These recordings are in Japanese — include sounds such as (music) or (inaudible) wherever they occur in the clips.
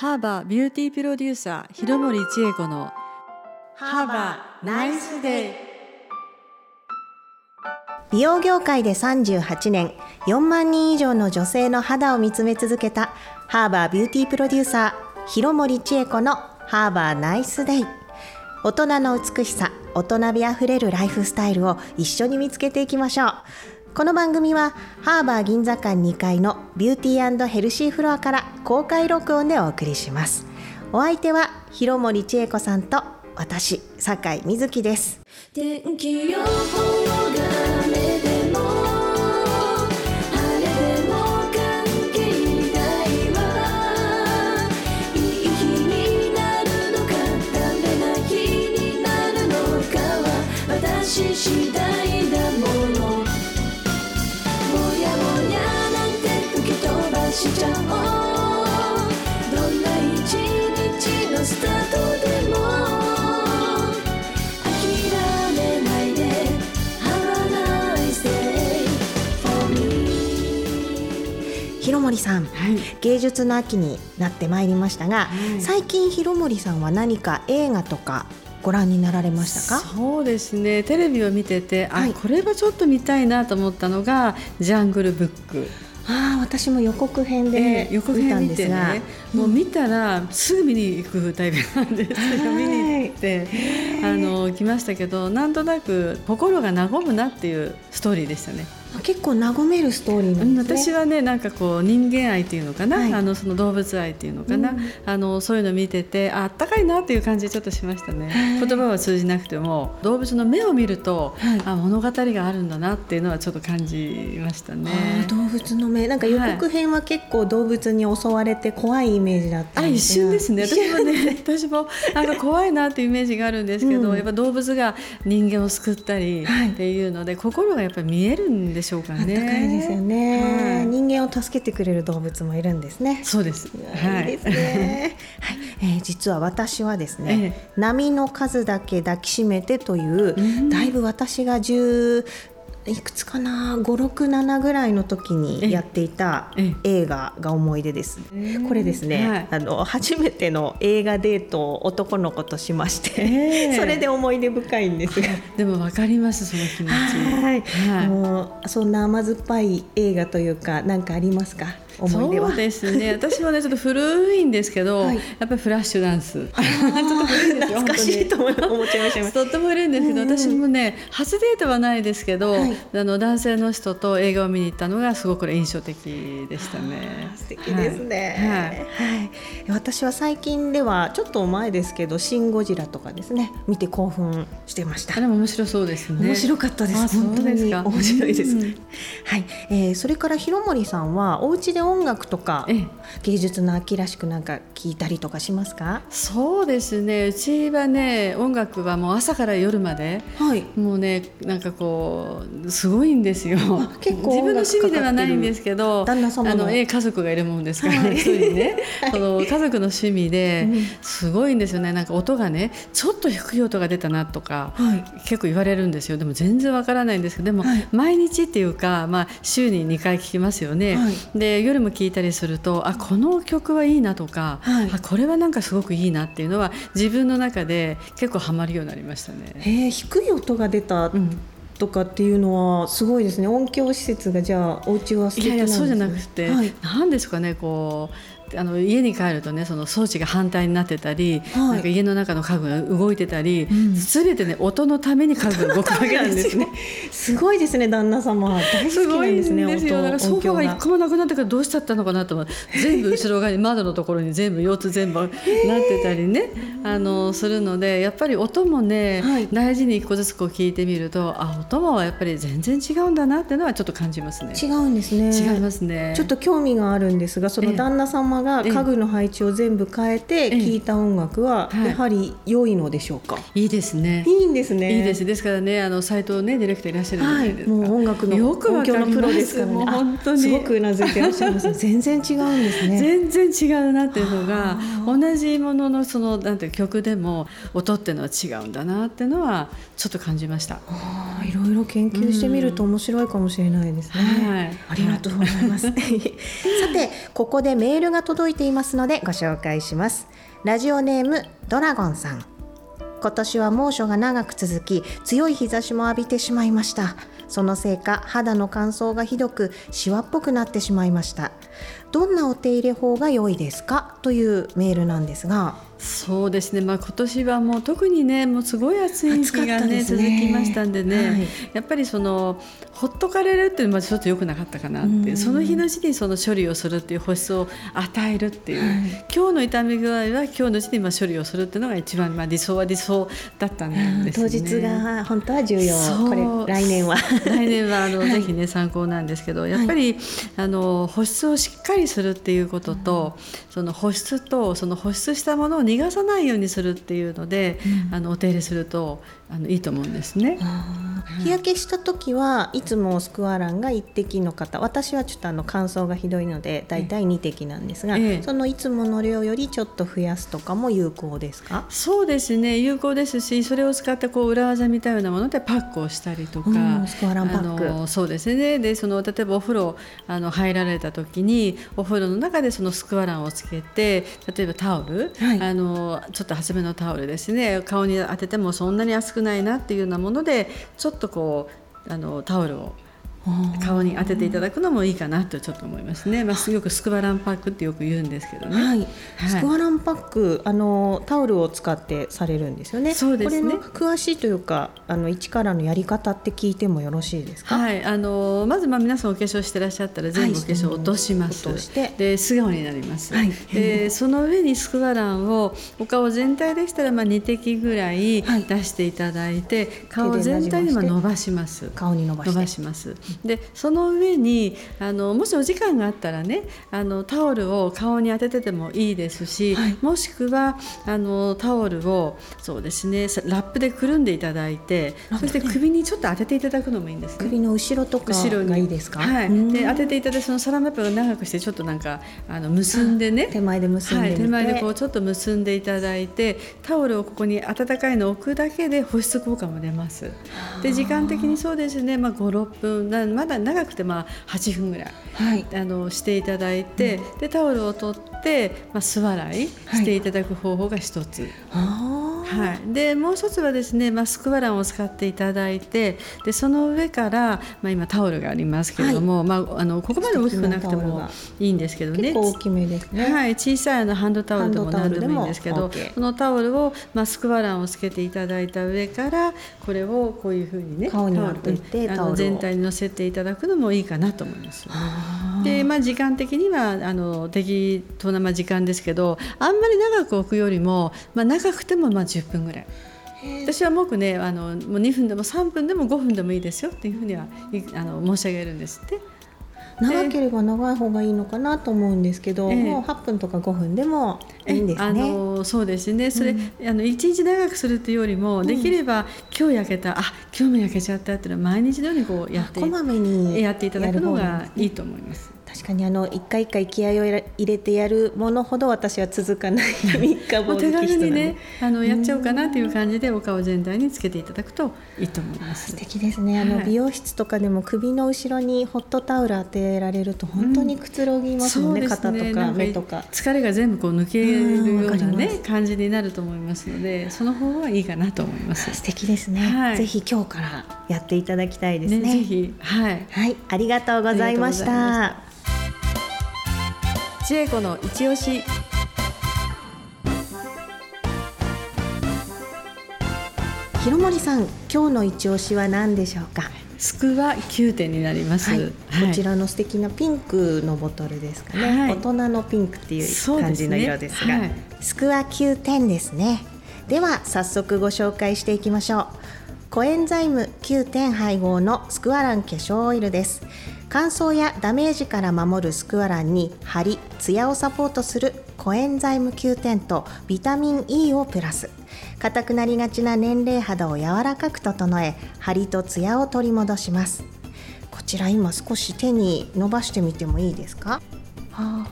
HABA ビューティープロデューサー廣森知恵子の HABA NICE DAY美容業界で38年4万人以上の女性の肌を見つめ続けた HABA ビューティープロデューサー廣森知恵子の HABA NICE DAY 大人の美しさ大人びあふれるライフスタイルを一緒に見つけていきましょうこの番組はHABA 銀座館2階のビューティーヘルシーフロアから公開録音でお送りします。お相手は廣森知恵子さんと私酒井瑞希です。天気予報が雨でも晴れでも関係ないわ。いい日になるのかダメな日になるのかは私次第。しちゃおうどんな一日のスタートでも諦めない。で Have a nice day for me 広森さん、芸術の秋になってまいりましたが、最近広森さんは何か映画とかご覧になられましたか？そうですね。テレビを見てて、はい。あこれはちょっと見たいなと思ったのが「ジャングルブック」ああ私も予告編でええ予告見た編見てねもう見たらすぐ見に行くタイプなんです。よはい。見に行ってあの来ましたけどなんとなく心が和むなっていうストーリーでしたね。結構和めるストーリーね。私はねなんかこう人間愛っていうのかな、はい。あのその動物愛っていうのかな、うん。あのそういうの見ててああったかいなっていう感じちょっとしましたね。はい。言葉は通じなくても動物の目を見ると、はい。あ物語があるんだなっていうのはちょっと感じましたね。動物の目。なんか予告編は結構動物に襲われて怖いイメージだったあ一瞬ですね。私もね私もなんか怖いなっていうイメージがあるんですけど、うん。やっぱ動物が人間を救ったりはい。っていうので、心がやっぱり見えるんでしょうかね。かいですよね、はい。人間を助けてくれる動物もいるんですね。そうです。い。いですね。(laughs) はい、えー実は私はですね、え波の数だけ抱きしめてという、うん。だいぶ私が10いくつかな？567ぐらいの時にやっていたえ映画が思い出です。これですね、はい。あの初めての映画デートを男の子としまして、ええ。(laughs) それで思い出深いんですが。でもわかりますその気持ち。はい、はい。もうそんな甘酸っぱい映画というか何かありますか？思い出は。そうですね。私はねちょっと古いんですけど、はい。やっぱりフラッシュダンス。ちょっと懐かしいと思っちゃいました。今とっても古いんですけど、うんうん私もね初デートはないですけど、はい。あの男性の人と映画を見に行ったのがすごく印象的でしたね。素敵ですね、はい。はい。私は最近ではちょっと前ですけど「シン・ゴジラ」とかですね。見て興奮してました。あれも面白そうですね。面白かったです。本当に面白いです、うん。はい、えーそれから広森さんはお家で音楽とかええ芸術の秋らしくなんか聞いたりとかしますか？そうですね。うちはね音楽はもう朝から夜まで。はいもうねなんかこうすごいんですよ。結構自分の趣味ではないんですけど、旦那様のあのええ家族がいるもんですから、はい一人ね、(laughs) その家族の趣味でうんすごいんですよね。なんか音がねちょっと低い音が出たなとか。はい結構言われるんですよでも全然わからないんですけどでも、はい毎日っていうか、まあ、週に2回聞きますよね、はいで夜も聞いたりするとあこの曲はいいなとか、はい。あこれはなんかすごくいいなっていうのは自分の中で結構ハマるようになりましたね。へえ低い音が出たうん。とかっていうのはすごいですね。音響施設がじゃあお家は素い敵なんですね。やいやそうじゃなくて、はい。なんですかねこうあの家に帰るとねその装置が反対になってたり、はい。なんか家の中の家具が動いてたり、ん。すべてね音のために家具が動くわけなんですね。すごいですね旦那様。大好きなんですねですよ。音だからソフがが一個もなくなってからどうしちゃったのかなと思う。全部後ろ側に窓のところに全部4つ全部なってたりね、あのするのでやっぱり音もね、はい。大事に一個ずつこう聞いてみるとあ音もやっぱり全然違うんだなっていうのはちょっと感じますね。違うんですね。違いますね。ちょっと興味があるんですがそのええ。旦那様が家具の配置を全部変えてええ。聴いた音楽ははい。やはり良いのでしょうか、いいですね。いいんですね。いいです。ですからね、あの斉藤ねディレクターいらっしゃるはい。もう音楽のよくわ音響のプロですからね。もうあ本当に。すごくうなずいてらっしゃいます (laughs) 全然違うんですね。全然違うなっていうのがあ同じもののそのなんていう曲でも音っていうのは違うんだなっていうのはちょっと感じました。いろいろ研究してみると面白いかもしれないですね。はい。ありがとうございます。(laughs) さて、ここでメールが届いていますのでご紹介します。ラジオネームドラゴンさん。今年は猛暑が長く続き、強い日差しも浴びてしまいました。そのせいか肌の乾燥がひどくシワっぽくなってしまいました。どんなお手入れ法が良いですか？というメールなんですが、そうですね、まあ、今年はもう特にねもうすごい暑い日が暑かったね。続きましたんでね、はい。やっぱりそのほっとかれるっていうのはちょっと良くなかったかなってその日のうちにその処理をするっていう保湿を与えるっていう、はい。今日の痛み具合は今日のうちにまあ処理をするっていうのが一番まあ理想は理想だったんですよね。当日が本当は重要。これ来年は。来年はあの、(laughs) はい。ぜひね参考なんですけどやっぱり、あの保湿をしっかりするっていうことと、その保湿とその保湿したものを逃がさないようにするっていうので、あのお手入れするとあのいいと思うんですね。日焼けした時はいつもスクワランが1滴の方。私はちょっとあの乾燥がひどいのでだいたい2滴なんですが、ええ。そのいつもの量よりちょっと増やすとかも有効ですか？そうですね。有効ですしそれを使ってこう裏技みたいなものでパックをしたりとか、うんスクワランパック。そうですね。でその例えばお風呂あの入られた時にお風呂の中でそのスクワランをつけて例えばタオル、はい。あのちょっと厚めのタオルですね。顔に当ててもそんなに熱く少ないなっていうようなものでちょっとこうあのタオルを顔に当てていただくのもいいかなとちょっと思いますね。まあ、よくスクワランパックってよく言うんですけどね。はい、はい。スクワランパックあのタオルを使ってされるんですよね。そうですね。これの詳しいというかあの一からのやり方って聞いてもよろしいですか、はい、あのまずまあ皆さんお化粧してらっしゃったら全部お化粧を落とします。落として。で素顔になります。はい。でその上にスクワランをお顔全体でしたらまあ2滴ぐらいはい。出していただいて、顔全体にも伸ばします。顔に伸ばします。でその上にあのもしお時間があったらねあのタオルを顔に当てててもいいですし、はい。もしくはあのタオルをそうですねさラップでくるんでいただいてそして首にちょっと当てていただくのもいいんですね。首の後ろとか後ろに。がいいですか？はい、うん。で当てていただいてそのサランラップを長くしてちょっとなんかあの結んでね。手前で結んではい、手前でこうちょっと結んでいただいてタオルをここに温かいのを置くだけで保湿効果も出ます。で時間的にそうですね、まあ、56分なまだ長くてまあ8分ぐらいはい。あのしていただいて、でタオルを取って、まあ、素洗い。していただく方法が一つ。あーはい、でもう一つはですね、まあ、スクワランを使っていただいてでその上から、まあ、今タオルがありますけれども、まあ、あのここまで大きくなくてもいいんですけどね。結構大きめですね、はい、小さいあのハンドタオルでも何でもいいんですけどそのタオルを、まあ、スクワランをつけていただいた上からこれをこういうふうにね顔に当ててあの全体に乗せていただくのもいいかなと思います。でまあ、時間的にはあの適当なまあ時間ですけどあんまり長く置くよりも、まあ、長くてもまあ10分ぐらい。私はもくねあのもう2分でも3分でも5分でもいいですよっていうふうにはいあの申し上げるんですって。長ければ長い方がいいのかなと思うんですけど、ええ。もう8分とか5分でもいいんですあね。のそうですね。それ、あの一日長くするっていうよりも、できれば今日焼けたあ今日も焼けちゃったっていうのは毎日のようにこうやってこまめにやっていただくのがいいと思います。確かにあの一回一回気合を入れてやるものほど私は続かない。(laughs) 三日坊主気質なんで。軽にねあのやっちゃおうかなという感じでお顔全体につけていただくといいと思います。素。敵ですね。あの、はい。美容室とかでも首の後ろにホットタオル当てられると本当にくつろぎますもんね,、です肩とか目とか。疲れが全部こう抜けるようんうなね感じになると思いますのでその方がいいかなと思います。素敵ですね、はい。ぜひ今日からやっていただきたいですね。ぜひ。はい。はい。ありがとうございました千恵子の一押し。広森さん今日の一押しは何でしょうか？スクワ9点になります。はい、はい。こちらの素敵なピンクのボトルですかね、はい。大人のピンクっていう感じの色ですが。はい。スクワ9点ですね。では早速ご紹介していきましょう。コエンザイム9点配合のスクワラン化粧オイルです乾燥やダメージから守るスクワランに張りツヤをサポートするコエンザイム Q10 とビタミン E をプラス。硬くなりがちな年齢肌を柔らかく整え張りとツヤを取り戻します。こちら今少し手に伸ばしてみてもいいですか？あ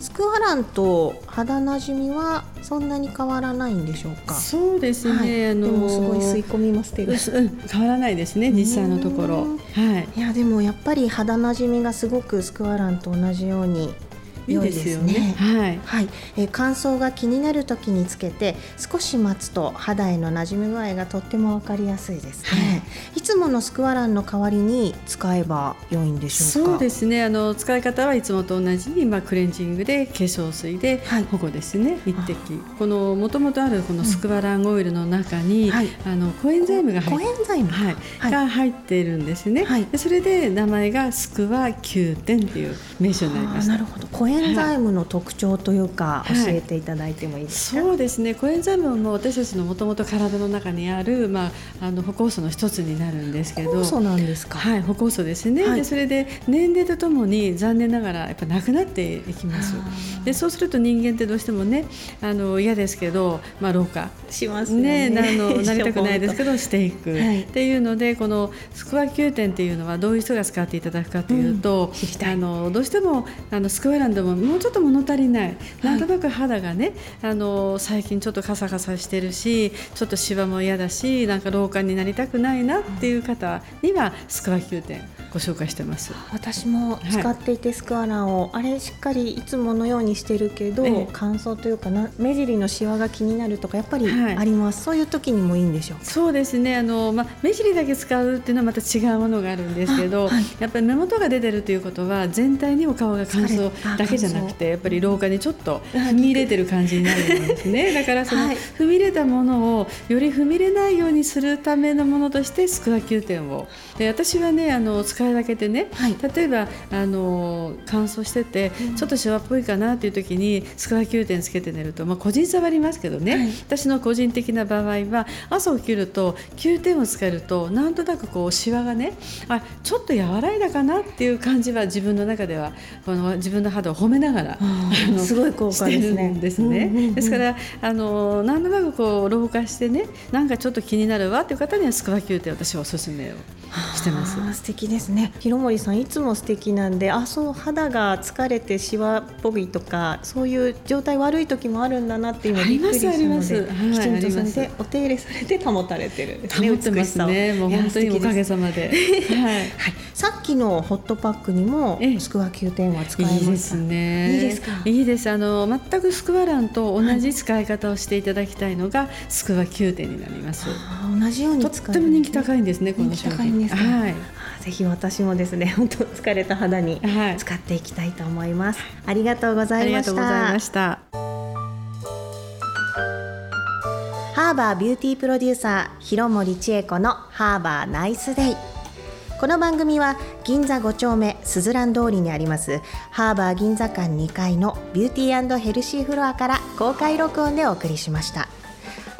スクワランと肌なじみはそんなに変わらないんでしょうか？そうですね、はい、あのでもすごい吸い込みます手がうん変わらないですね実際のところ。うんはい。いやでもやっぱり肌なじみがすごくスクワランと同じように良いですね。ですよね。はい。はい、えー乾燥が気になる時につけて少し待つと肌への馴染み具合がとってもわかりやすいですね、い、つものスクワランの代わりに使えば良いんでしょうか？そうですね。あの使い方はいつもと同じに、まあ、クレンジングで化粧水ではい。保護ですね、一滴。このもともとあるこのスクワランオイルの中に、はい。あのコエンザイムが入コっエンザイムはい。はい。が入っているんですね、はい。でそれで名前がスクワ Q10っていう名称になりました。あーなるほど。コエンザイムの特徴というか、はい。教えていただいてもいいですか、そうですね。コエンザイムも私たちのもともと体の中にある、まあ、あの歩酵素の一つになるんですけど。そうなんですか、はい、歩酵素ですね、はい。でそれで年齢とともに残念ながらやっぱなくなっていきます。でそうすると人間ってどうしてもねあの嫌ですけど、まあ、老化。しますよね。ね、なの (laughs) なりたくないですけどどしていく、はい。っていうのでこのスクワ9点っていうのはどういう人が使っていただくかというと、知りたい。あのどうしてもあのスクワランドももうちょっと物足りない、なんとなく肌がねあの最近ちょっとカサカサしてるしちょっとシワも嫌だしなんか老化になりたくないなっていう方にはスクワ9点ご紹介してます。私も使っていてスクワランを、あれしっかりいつものようにしてるけど、ええ。乾燥というかな目尻のシワが気になるとかやっぱりはい。あります、そういう時にもいいんでしょう。かそうですね。あの、まあ、目尻だけ使うっていうのはまた違うものがあるんですけど、あはい。やっぱり目元が出てるということは全体にお顔が乾燥あだけじゃなくてやっぱり老化にちょっと踏み入れてる感じになるんですね。(laughs) だからその、はい。踏み入れたものをより踏み入れないようにするためのものとしてスクワ9点を。で私はねあの使い分けてね、はい。例えばあの乾燥してて、ちょっとシワっぽいかなっていう時にスクワ9点つけて寝ると、まあ、個人差はありますけどね、はい。私の個人的な場合は朝起きると9点をつけるとなんとなくこうシワがねあちょっと和らいだかなっていう感じは自分の中ではこの自分の肌を褒めながらすごい効果ですね。ですね、ですからあのなんとなくこう老化してねなんかちょっと気になるわっていう方にはスクワ9点私はおすすめをしてます。素敵ですね。広森さんいつも素敵なんであそう肌が疲れてシワっぽいとかそういう状態悪い時もあるんだなって今びっくりしたのであります。はいきちんとそれでお手入れされて保たれてる。んですね保ってますね。もう本当におかげささまで。(laughs) はい。はい、さっきのホットパックにもええスクワ9点は使えますいいですね。いいですか？いいです。あの全くスクワランと同じ使い方をしていただきたいのがスクワ9点になります。同じようにと使っても人気い高いんですね。この商人気高いん品。ですか？はい。ぜひ私もですね (laughs) 本当疲れた肌にはい使っていきたいと思います、ありがとうござありがいましたとうございました。ハーバービューティープロデューサー広森千恵子のハーバーナイスデイこの番組は銀座5丁目スズラン通りにありますハーバー銀座館2階のビューティーヘルシーフロアから公開録音でお送りしました。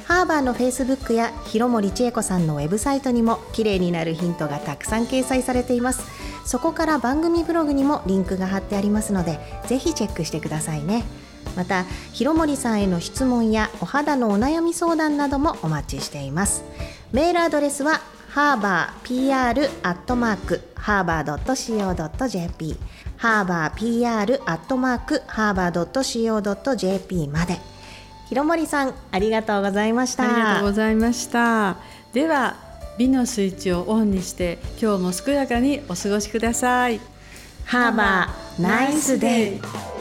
ハーバーのフェイスブックや広森千恵子さんのウェブサイトにも綺麗になるヒントがたくさん掲載されています。そこから番組ブログにもリンクが貼ってありますのでぜひチェックしてくださいね。また広森さんへの質問やお肌のお悩み相談などもお待ちしています。メールアドレスはハーバー PR アットマークハーバー .co.jp ハーバー PR アットマークハーバー .co.jp まで広森さんありがとうございましたありがとうございました。では美のスイッチをオンにして今日も健やかにお過ごしください。ハーバーナイスデイ